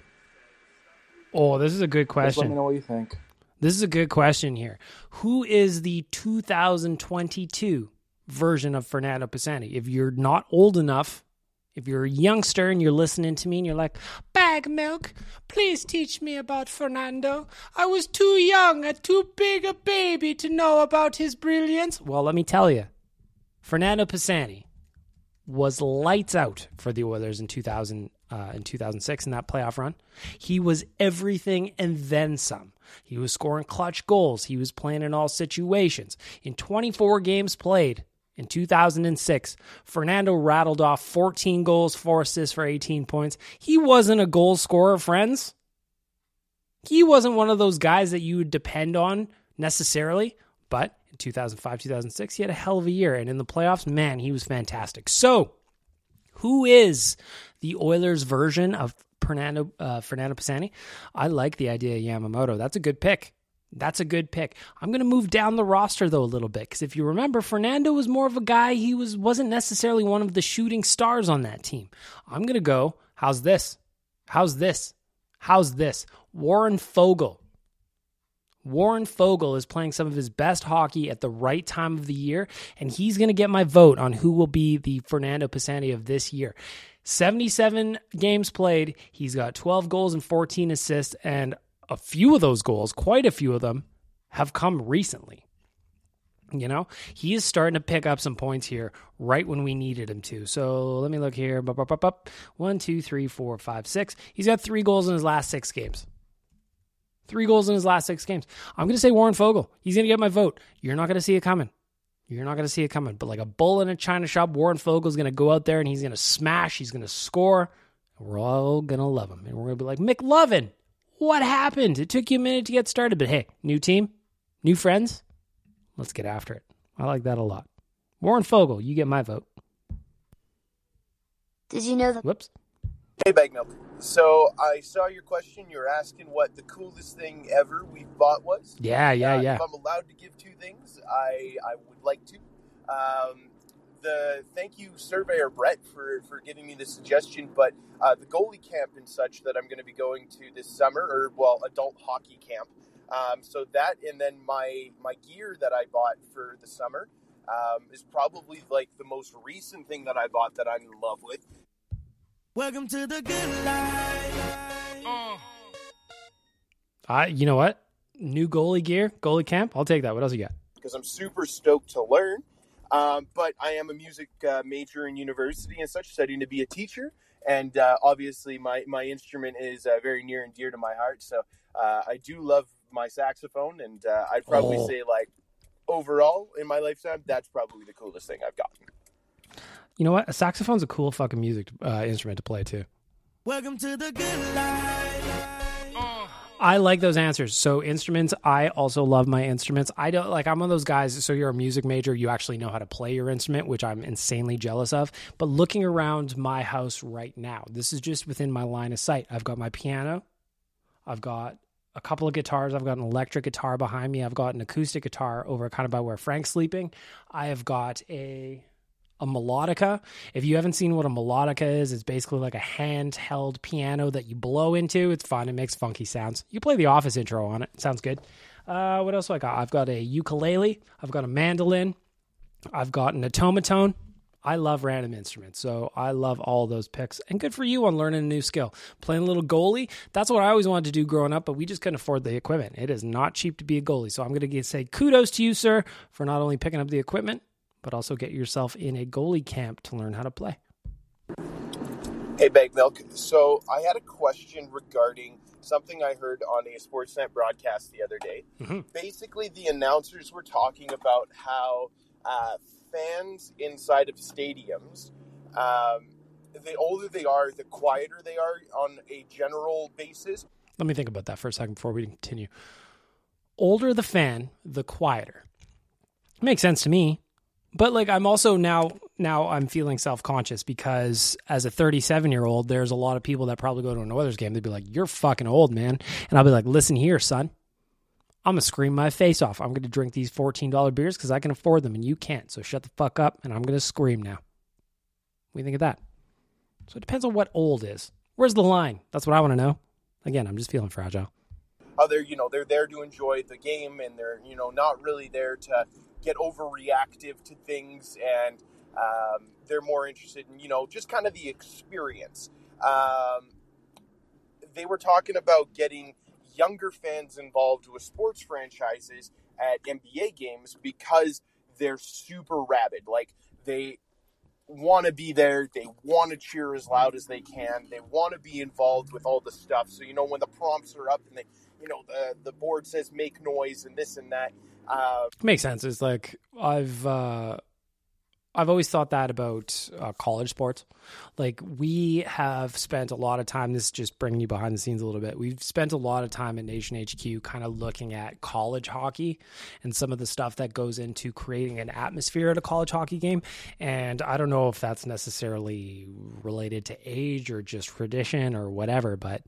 Oh, this is a good Just let me know what you think. This is a good question here. Who is the 2022 version of Fernando Pisani? If you're not old enough, if you're a youngster and you're listening to me and you're like, Bag milk, please teach me about Fernando. I was too young, a too big a baby to know about his brilliance. Well, let me tell you, Fernando Pisani was lights out for the Oilers in 2000 uh, in 2006 in that playoff run. He was everything and then some. He was scoring clutch goals. He was playing in all situations. In 24 games played in 2006, Fernando rattled off 14 goals, 4 assists for 18 points. He wasn't a goal scorer, friends. He wasn't one of those guys that you would depend on necessarily, but in 2005, 2006, he had a hell of a year. And in the playoffs, man, he was fantastic. So, who is the Oilers' version of Fernando, uh, Fernando Pisani? I like the idea of Yamamoto. That's a good pick. That's a good pick. I'm going to move down the roster though a little bit because if you remember, Fernando was more of a guy. He was wasn't necessarily one of the shooting stars on that team. I'm going to go. How's this? How's this? How's this? Warren Foegele. Warren Foegele is playing some of his best hockey at the right time of the year, and he's going to get my vote on who will be the Fernando Pisani of this year. 77 games played. He's got 12 goals and 14 assists, and a few of those goals, quite a few of them, have come recently. You know, he is starting to pick up some points here right when we needed him to. So let me look here. One, two, three, four, five, six. He's got three goals in his last six games. Three goals in his last six games. I'm going to say Warren Foegele. He's going to get my vote. You're not going to see it coming. You're not going to see it coming. But like a bull in a china shop, Warren Foegele is going to go out there and he's going to smash. He's going to score. We're all going to love him. And we're going to be like, McLovin, what happened? It took you a minute to get started. But hey, new team, new friends. Let's get after it. I like that a lot. Warren Foegele, you get my vote. Did you know that? Whoops. Hey, Bag Milk. So I saw your question. You're asking what the coolest thing ever we've bought was. Yeah, yeah, Uh, yeah. If I'm allowed to give two things, I I would like to. Um, the thank you surveyor Brett for for giving me the suggestion, but uh, the goalie camp and such that I'm going to be going to this summer, or well, adult hockey camp. Um, so that and then my my gear that I bought for the summer um, is probably like the most recent thing that I bought that I'm in love with. Welcome to the good life. I, you know what? New goalie gear, goalie camp. I'll take that. What else you got? because I'm super stoked to learn. Um, but I am a music uh, major in university and such, studying to be a teacher. And uh, obviously, my, my instrument is uh, very near and dear to my heart. So uh, I do love my saxophone. And uh, I'd probably Oh. say, like, overall in my lifetime, that's probably the coolest thing I've gotten. You know what? A saxophone's a cool fucking music uh, instrument to play too. Welcome to the good life. I like those answers. So instruments, I also love my instruments. I don't like I'm one of those guys, so you're a music major, you actually know how to play your instrument, which I'm insanely jealous of. But looking around my house right now, this is just within my line of sight. I've got my piano, I've got a couple of guitars, I've got an electric guitar behind me, I've got an acoustic guitar over kind of by where Frank's sleeping. I have got a a melodica. If you haven't seen what a melodica is, it's basically like a handheld piano that you blow into. It's fun. It makes funky sounds. You play the Office intro on it. Sounds good. Uh, what else do I got? I've got a ukulele. I've got a mandolin. I've got an automaton. I love random instruments, so I love all those picks. And good for you on learning a new skill. Playing a little goalie, that's what I always wanted to do growing up, but we just couldn't afford the equipment. It is not cheap to be a goalie. So I'm going to say kudos to you, sir, for not only picking up the equipment, but also get yourself in a goalie camp to learn how to play. Hey, Bag Milk. So I had a question regarding something I heard on a Sportsnet broadcast the other day. Basically, the announcers were talking about how uh, fans inside of stadiums, um, the older they are, the quieter they are on a general basis. Let me think about that for a second before we continue. Older the fan, the quieter. Makes sense to me. But like I'm also now now I'm feeling self-conscious because as a 37-year-old there's a lot of people that probably go to an Oilers game they'd be like you're fucking old, man. And I'll be like, "Listen here, son. I'm to scream my face off. I'm to drink these $14 beers cuz I can afford them and you can't. So shut the fuck up and I'm to scream now." What do you think of that? So it depends on what old is. Where's the line? That's what I want to know. Again, I'm just feeling fragile. how they're you know they're there to enjoy the game and they're you know not really there to get overreactive to things and um, they're more interested in you know just kind of the experience um, they were talking about getting younger fans involved with sports franchises at nba games because they're super rabid like they want to be there. They want to cheer as loud as they can. They want to be involved with all the stuff. So you know when the prompts are up and they, you know, the the board says make noise and this and that. Uh, Makes sense. It's like I've uh, I've always thought that about uh, college sports. Like we have spent a lot of time. This is just bringing you behind the scenes a little bit. We've spent a lot of time at Nation HQ, kind of looking at college hockey and some of the stuff that goes into creating an atmosphere at a college hockey game. And I don't know if that's necessarily related to age or just tradition or whatever, but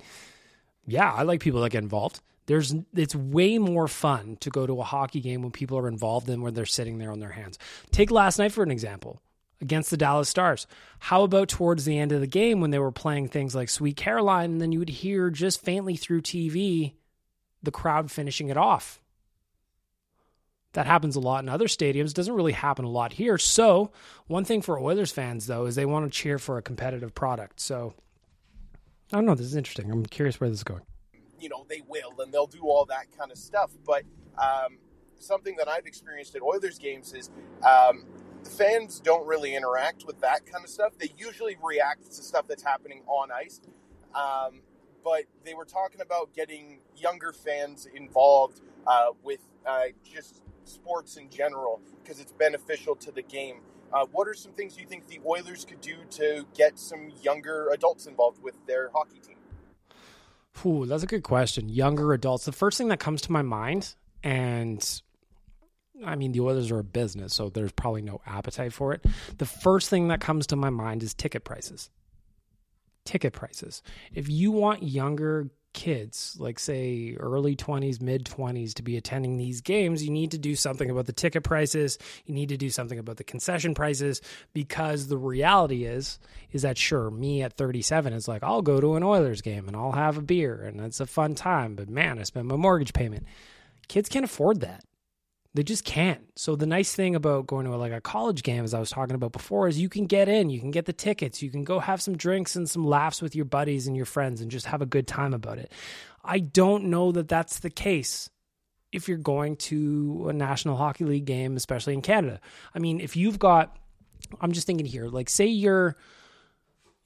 yeah, I like people that get involved. There's it's way more fun to go to a hockey game when people are involved than when they're sitting there on their hands. Take last night for an example against the Dallas Stars. How about towards the end of the game when they were playing things like Sweet Caroline and then you would hear just faintly through TV the crowd finishing it off That happens a lot in other stadiums. Doesn't really happen a lot here. So, one thing for Oilers fans though is they want to cheer for a competitive product. So, I don't know. This is interesting. I'm curious where this is going. You know, they will and they'll do all that kind of stuff. But um, something that I've experienced at Oilers games is um, fans don't really interact with that kind of stuff. They usually react to stuff that's happening on ice. Um, but they were talking about getting younger fans involved uh, with uh, just sports in general because it's beneficial to the game. Uh, what are some things you think the Oilers could do to get some younger adults involved with their hockey team? Ooh, that's a good question. Younger adults. The first thing that comes to my mind, and I mean, the Oilers are a business, so there's probably no appetite for it. The first thing that comes to my mind is ticket prices. Ticket prices. If you want younger kids, like say early 20s, mid 20s, to be attending these games, you need to do something about the ticket prices. You need to do something about the concession prices because the reality is, is that sure, me at 37 is like, I'll go to an Oilers game and I'll have a beer and it's a fun time, but man, I spend my mortgage payment. Kids can't afford that. They just can't. So the nice thing about going to a, like a college game, as I was talking about before, is you can get in, you can get the tickets, you can go have some drinks and some laughs with your buddies and your friends, and just have a good time about it. I don't know that that's the case if you're going to a National Hockey League game, especially in Canada. I mean, if you've got, I'm just thinking here, like say you're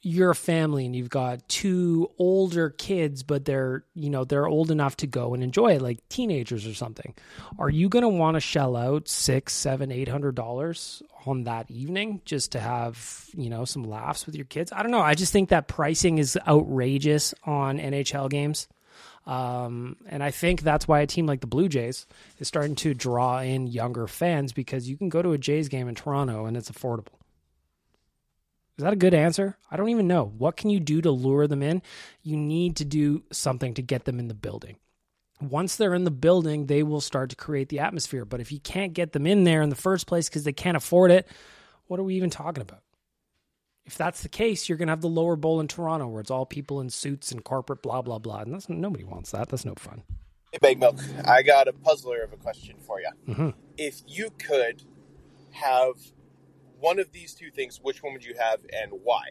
you're a family and you've got two older kids but they're you know they're old enough to go and enjoy it like teenagers or something. Are you going to want to shell out six seven eight hundred dollars on that evening just to have you know some laughs with your kids? I don't know. I just think that pricing is outrageous on nhl games. Um, and I think that's why a team like the Blue Jays is starting to draw in younger fans because you can go to a Jays game in Toronto and it's affordable. Is that a good answer? I don't even know. What can you do to lure them in? You need to do something to get them in the building. Once they're in the building, they will start to create the atmosphere. But if you can't get them in there in the first place because they can't afford it, what are we even talking about? If that's the case, you're going to have the lower bowl in Toronto where it's all people in suits and corporate blah, blah, blah. And that's, nobody wants that. That's no fun. Hey, Big Milk, I got a puzzler of a question for you. Mm-hmm. If you could have one of these two things, which one would you have and why?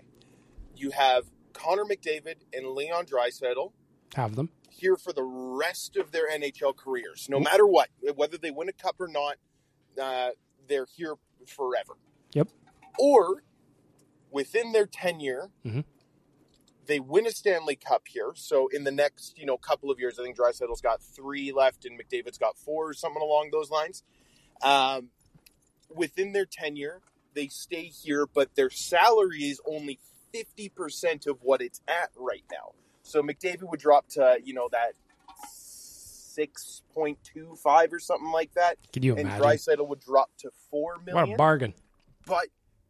You have Connor McDavid and Leon Draisaitl Have them. here for the rest of their NHL careers, no matter what, whether they win a cup or not. Uh, they're here forever. Yep. Or within their tenure, Mhm. they win a Stanley Cup here. So in the next, you know, couple of years, I think Draisaitl's got three left and McDavid's got four or something along those lines. Um, within their tenure, they stay here, but their salary is only fifty percent of what it's at right now. So McDavid would drop to you know that six point two five or something like that. Can you and imagine? Draisaitl would drop to four million. What a bargain. But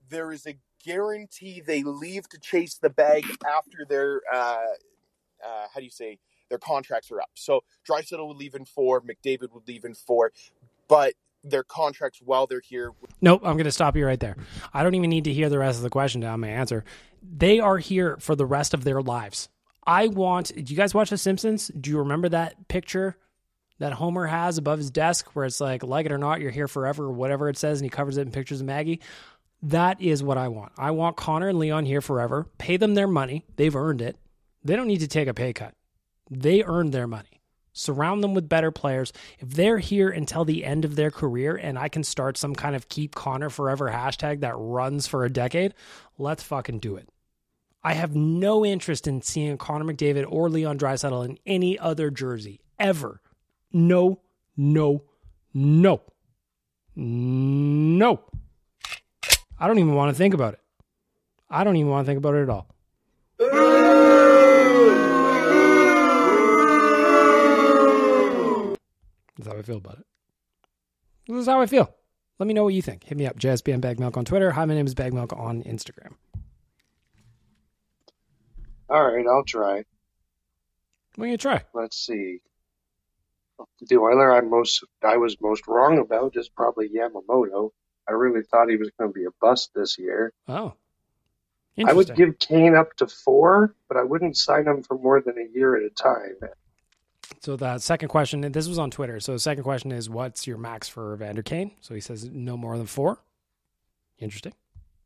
there is a guarantee they leave to chase the bag after their uh, uh, how do you say their contracts are up. So Draisaitl would leave in four, McDavid would leave in four, but their contracts while they're here Nope, I'm going to stop you right there. I don't even need to hear the rest of the question to have my answer. They are here for the rest of their lives. I want. Do you guys watch The Simpsons? Do you remember that picture that Homer has above his desk where it's like, like it or not, you're here forever, or whatever it says, and he covers it in pictures of Maggie? That is what I want. I want Connor and Leon here forever. Pay them their money. They've earned it. They don't need to take a pay cut. They earned their money. Surround them with better players. If they're here until the end of their career and I can start some kind of keep Connor forever hashtag that runs for a decade, let's fucking do it. I have no interest in seeing Connor McDavid or Leon Draisaitl in any other jersey ever. No, no, no, no. I don't even want to think about it. I don't even want to think about it at all. Feel about it. This is how I feel. Let me know what you think. Hit me up, JSBN Bag Milk on Twitter. Hi, my name is Bag Milk on Instagram. All right, I'll try. What are you try? Let's see. The Oiler I most I was most wrong about is probably Yamamoto. I really thought he was going to be a bust this year. Oh, I would give Kane up to four, but I wouldn't sign him for more than a year at a time. So the second question, and this was on Twitter. So the second question is, what's your max for Evander Kane? So he says no more than four. Interesting.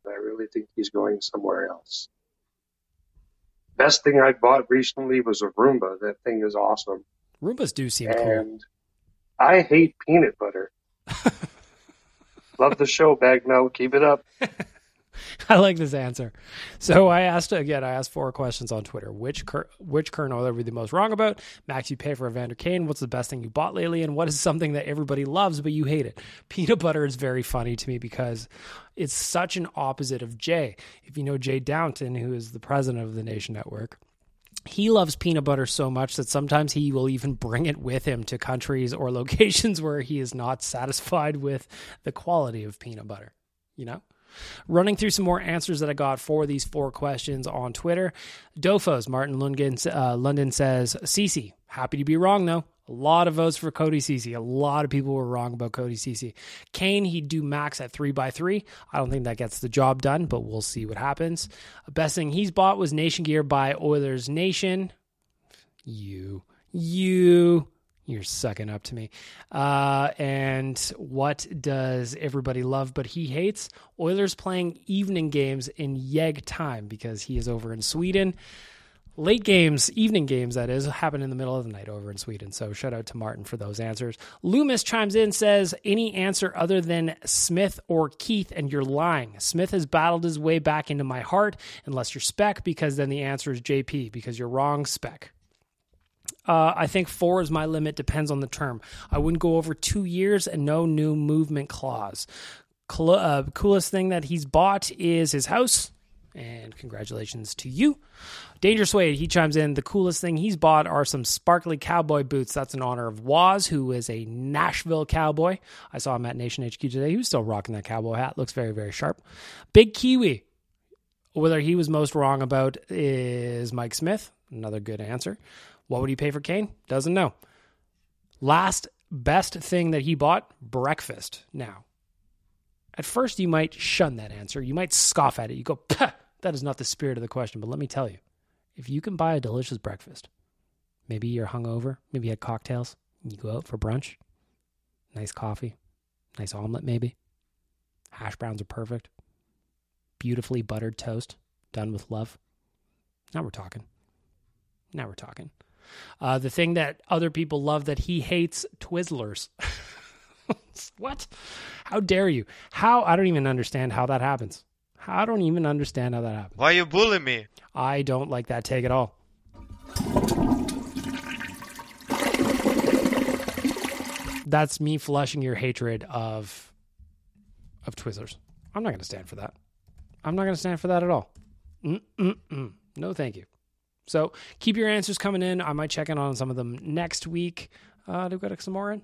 I really think he's going somewhere else. Best thing I bought recently was a Roomba. That thing is awesome. Roombas do seem cool. And I hate peanut butter. Love the show, Bagnell. Keep it up. I like this answer. So I asked again. I asked four questions on Twitter. Which cur- which current oil are we the most wrong about? Max, you pay for Evander Kane. What's the best thing you bought lately? And what is something that everybody loves but you hate it? Peanut butter is very funny to me because it's such an opposite of Jay. If you know Jay Downton, who is the president of the Nation Network, he loves peanut butter so much that sometimes he will even bring it with him to countries or locations where he is not satisfied with the quality of peanut butter. You know? Running through some more answers that I got for these four questions on Twitter. Dofos, Martin Lundgren, uh, London says, Ceci, happy to be wrong though. A lot of votes for Cody Ceci. A lot of people were wrong about Cody Ceci. Kane, he'd do max at three by three. I don't think that gets the job done, but we'll see what happens. Best thing he's bought was Nation Gear by Oilers Nation. You, you, you're sucking up to me. Uh, and what does everybody love but he hates? Oilers playing evening games in Yeg time because he is over in Sweden. Late games, evening games, that is, happen in the middle of the night over in Sweden. So shout out to Martin for those answers. Loomis chimes in, says, Any answer other than Smith or Keith, and you're lying. Smith has battled his way back into my heart, unless you're Spec, because then the answer is JP, because you're wrong, Spec. Uh, I think four is my limit, depends on the term. I wouldn't go over two years and no new movement clause. Cl- uh, coolest thing that he's bought is his house. And congratulations to you. Dangerous Wade, he chimes in. The coolest thing he's bought are some sparkly cowboy boots. That's in honor of Waz, who is a Nashville cowboy. I saw him at Nation HQ today. He was still rocking that cowboy hat. Looks very, very sharp. Big Kiwi. Whether he was most wrong about is Mike Smith. Another good answer. What would he pay for Kane? Doesn't know. Last best thing that he bought breakfast. Now, at first, you might shun that answer. You might scoff at it. You go, that is not the spirit of the question. But let me tell you if you can buy a delicious breakfast, maybe you're hungover, maybe you had cocktails, you go out for brunch, nice coffee, nice omelet, maybe. Hash browns are perfect. Beautifully buttered toast done with love. Now we're talking. Now we're talking. Uh, the thing that other people love that he hates Twizzlers. what? How dare you? How? I don't even understand how that happens. I don't even understand how that happens. Why are you bully me? I don't like that take at all. That's me flushing your hatred of of Twizzlers. I'm not going to stand for that. I'm not going to stand for that at all. Mm-mm-mm. No, thank you. So keep your answers coming in. I might check in on some of them next week. Uh, do we got some more in?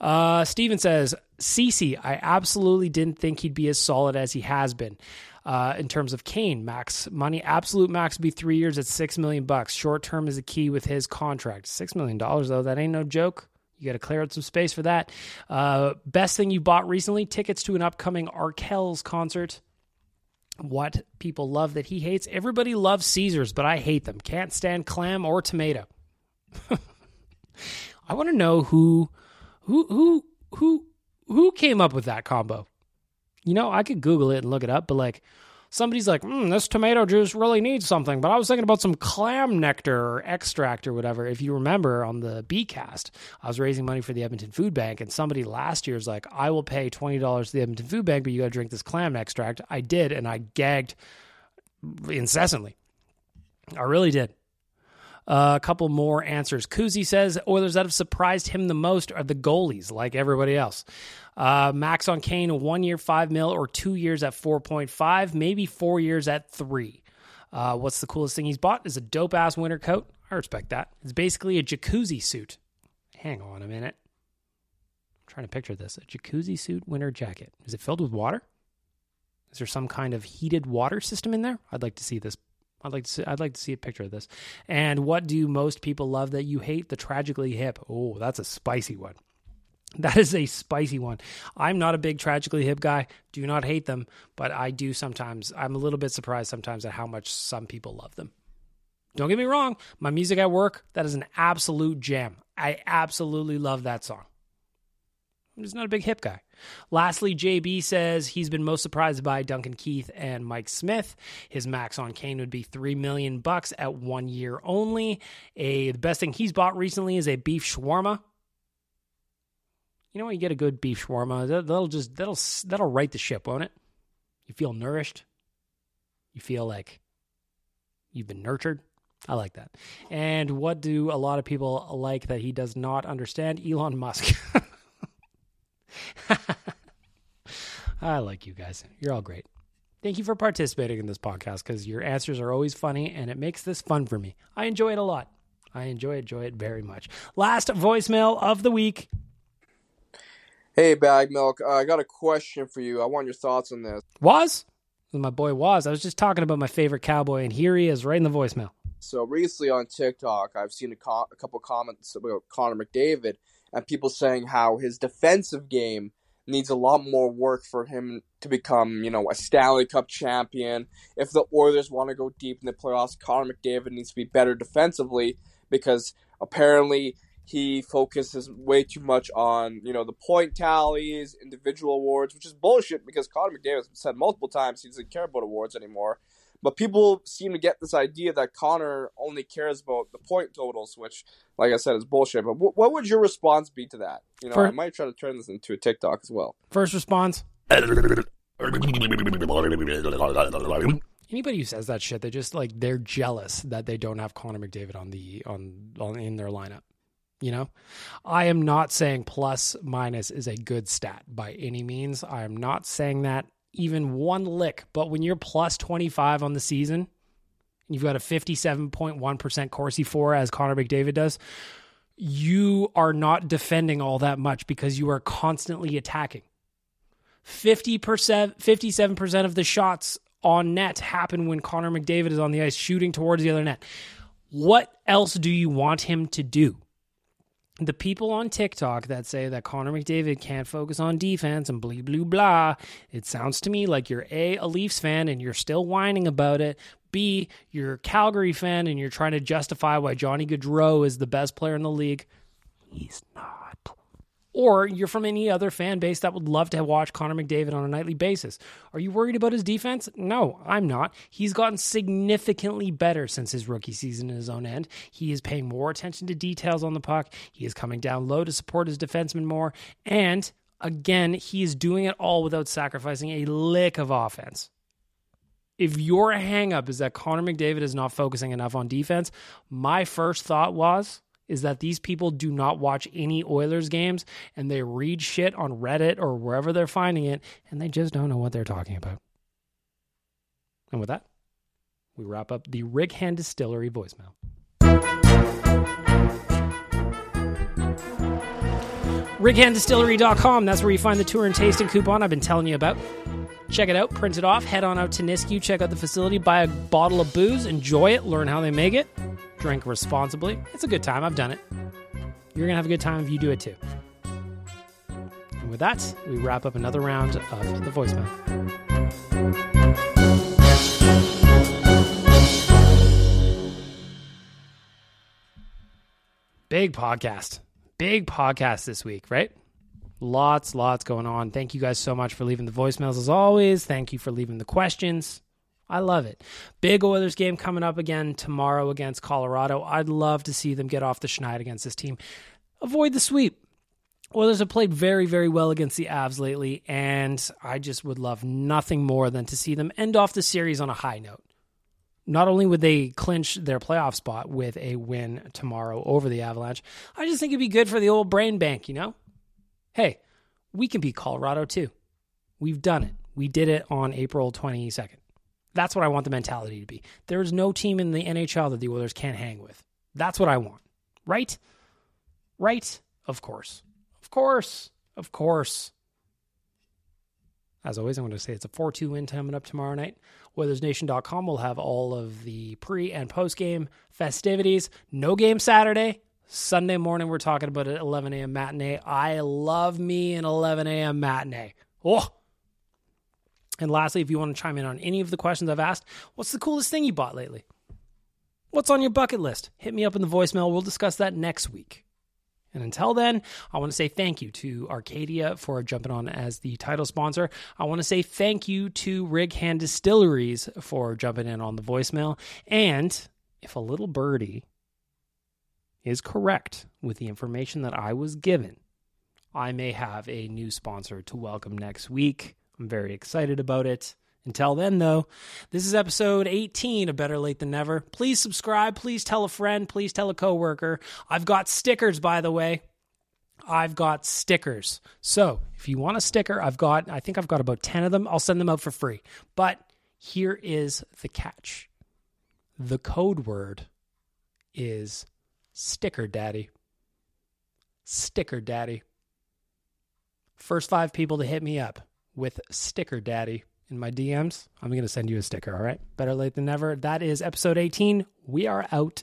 Uh, Steven says, Ceci, I absolutely didn't think he'd be as solid as he has been. Uh, in terms of Kane, max money, absolute max would be three years at six million bucks. Short term is a key with his contract. Six million dollars though, that ain't no joke. You got to clear out some space for that. Uh, best thing you bought recently: tickets to an upcoming Arkells concert. What people love that he hates. Everybody loves Caesars, but I hate them. Can't stand clam or tomato. I want to know who who who who who came up with that combo? You know, I could Google it and look it up, but like somebody's like, mm, this tomato juice really needs something. But I was thinking about some clam nectar or extract or whatever. If you remember on the B cast, I was raising money for the Edmonton Food Bank, and somebody last year was like, I will pay twenty dollars to the Edmonton Food Bank, but you got to drink this clam extract. I did, and I gagged incessantly. I really did. Uh, a couple more answers. Kuzi says Oilers that have surprised him the most are the goalies, like everybody else. Uh, Max on Kane, one year, five mil, or two years at 4.5, maybe four years at three. Uh, what's the coolest thing he's bought? Is a dope ass winter coat. I respect that. It's basically a jacuzzi suit. Hang on a minute. I'm trying to picture this. A jacuzzi suit winter jacket. Is it filled with water? Is there some kind of heated water system in there? I'd like to see this I'd like to see, I'd like to see a picture of this. And what do most people love that you hate? The tragically hip. Oh, that's a spicy one. That is a spicy one. I'm not a big tragically hip guy. Do not hate them, but I do sometimes. I'm a little bit surprised sometimes at how much some people love them. Don't get me wrong, my music at work, that is an absolute jam. I absolutely love that song. I'm just not a big hip guy. Lastly, JB says he's been most surprised by Duncan Keith and Mike Smith. His max on Kane would be three million bucks at one year only. A the best thing he's bought recently is a beef shawarma. You know when you get a good beef shawarma, that, that'll just that'll that'll right the ship, won't it? You feel nourished. You feel like you've been nurtured. I like that. And what do a lot of people like that he does not understand? Elon Musk. I like you guys. You're all great. Thank you for participating in this podcast because your answers are always funny and it makes this fun for me. I enjoy it a lot. I enjoy enjoy it very much. Last voicemail of the week. Hey, Bag Milk. Uh, I got a question for you. I want your thoughts on this. Was? My boy was. I was just talking about my favorite cowboy, and here he is right in the voicemail. So recently on TikTok, I've seen a, co- a couple comments about Connor McDavid and people saying how his defensive game needs a lot more work for him to become, you know, a Stanley Cup champion. If the Oilers want to go deep in the playoffs, Connor McDavid needs to be better defensively because apparently he focuses way too much on, you know, the point tallies, individual awards, which is bullshit because Connor McDavid has said multiple times he doesn't care about awards anymore. But people seem to get this idea that Connor only cares about the point totals, which, like I said, is bullshit. But w- what would your response be to that? You know, For- I might try to turn this into a TikTok as well. First response. Anybody who says that shit, they just like they're jealous that they don't have Connor McDavid on the on, on in their lineup. You know, I am not saying plus minus is a good stat by any means. I am not saying that even one lick. But when you're plus 25 on the season, you've got a 57.1% Corsi for as Connor McDavid does, you are not defending all that much because you are constantly attacking. 50%, 57% of the shots on net happen when Connor McDavid is on the ice shooting towards the other net. What else do you want him to do? The people on TikTok that say that Connor McDavid can't focus on defense and blah, blah, blah, it sounds to me like you're A, a Leafs fan and you're still whining about it. B, you're a Calgary fan and you're trying to justify why Johnny Gaudreau is the best player in the league. He's not or you're from any other fan base that would love to watch Connor McDavid on a nightly basis. Are you worried about his defense? No, I'm not. He's gotten significantly better since his rookie season in his own end. He is paying more attention to details on the puck. He is coming down low to support his defenseman more. And again, he is doing it all without sacrificing a lick of offense. If your hangup is that Connor McDavid is not focusing enough on defense, my first thought was is that these people do not watch any Oilers games and they read shit on Reddit or wherever they're finding it and they just don't know what they're talking about. And with that, we wrap up the Rig Hand Distillery voicemail. RighandDistillery.com, that's where you find the tour and tasting coupon I've been telling you about. Check it out, print it off, head on out to Nisku, check out the facility, buy a bottle of booze, enjoy it, learn how they make it, drink responsibly. It's a good time. I've done it. You're going to have a good time if you do it too. And with that, we wrap up another round of the voicemail. Big podcast. Big podcast this week, right? Lots, lots going on. Thank you guys so much for leaving the voicemails as always. Thank you for leaving the questions. I love it. Big Oilers game coming up again tomorrow against Colorado. I'd love to see them get off the schneid against this team. Avoid the sweep. Oilers have played very, very well against the Avs lately, and I just would love nothing more than to see them end off the series on a high note. Not only would they clinch their playoff spot with a win tomorrow over the Avalanche, I just think it'd be good for the old brain bank, you know? Hey, we can beat Colorado too. We've done it. We did it on April 22nd. That's what I want the mentality to be. There's no team in the NHL that the Oilers can't hang with. That's what I want. Right? Right? Of course. Of course. Of course. As always, I'm going to say it's a 4 2 win coming up tomorrow night. WoilersNation.com will have all of the pre and post game festivities. No game Saturday. Sunday morning, we're talking about an 11 a.m. matinee. I love me an 11 a.m. matinee. Oh, and lastly, if you want to chime in on any of the questions I've asked, what's the coolest thing you bought lately? What's on your bucket list? Hit me up in the voicemail. We'll discuss that next week. And until then, I want to say thank you to Arcadia for jumping on as the title sponsor. I want to say thank you to Rig Hand Distilleries for jumping in on the voicemail. And if a little birdie is correct with the information that I was given, I may have a new sponsor to welcome next week. I'm very excited about it. Until then, though, this is episode 18 of Better Late Than Never. Please subscribe. Please tell a friend. Please tell a coworker. I've got stickers, by the way. I've got stickers. So if you want a sticker, I've got, I think I've got about 10 of them. I'll send them out for free. But here is the catch the code word is sticker daddy. Sticker daddy. First five people to hit me up with sticker daddy in my DMs, I'm going to send you a sticker, all right? Better Lait Than Never. That is episode 18. We are out.